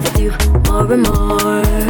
loved you more and more.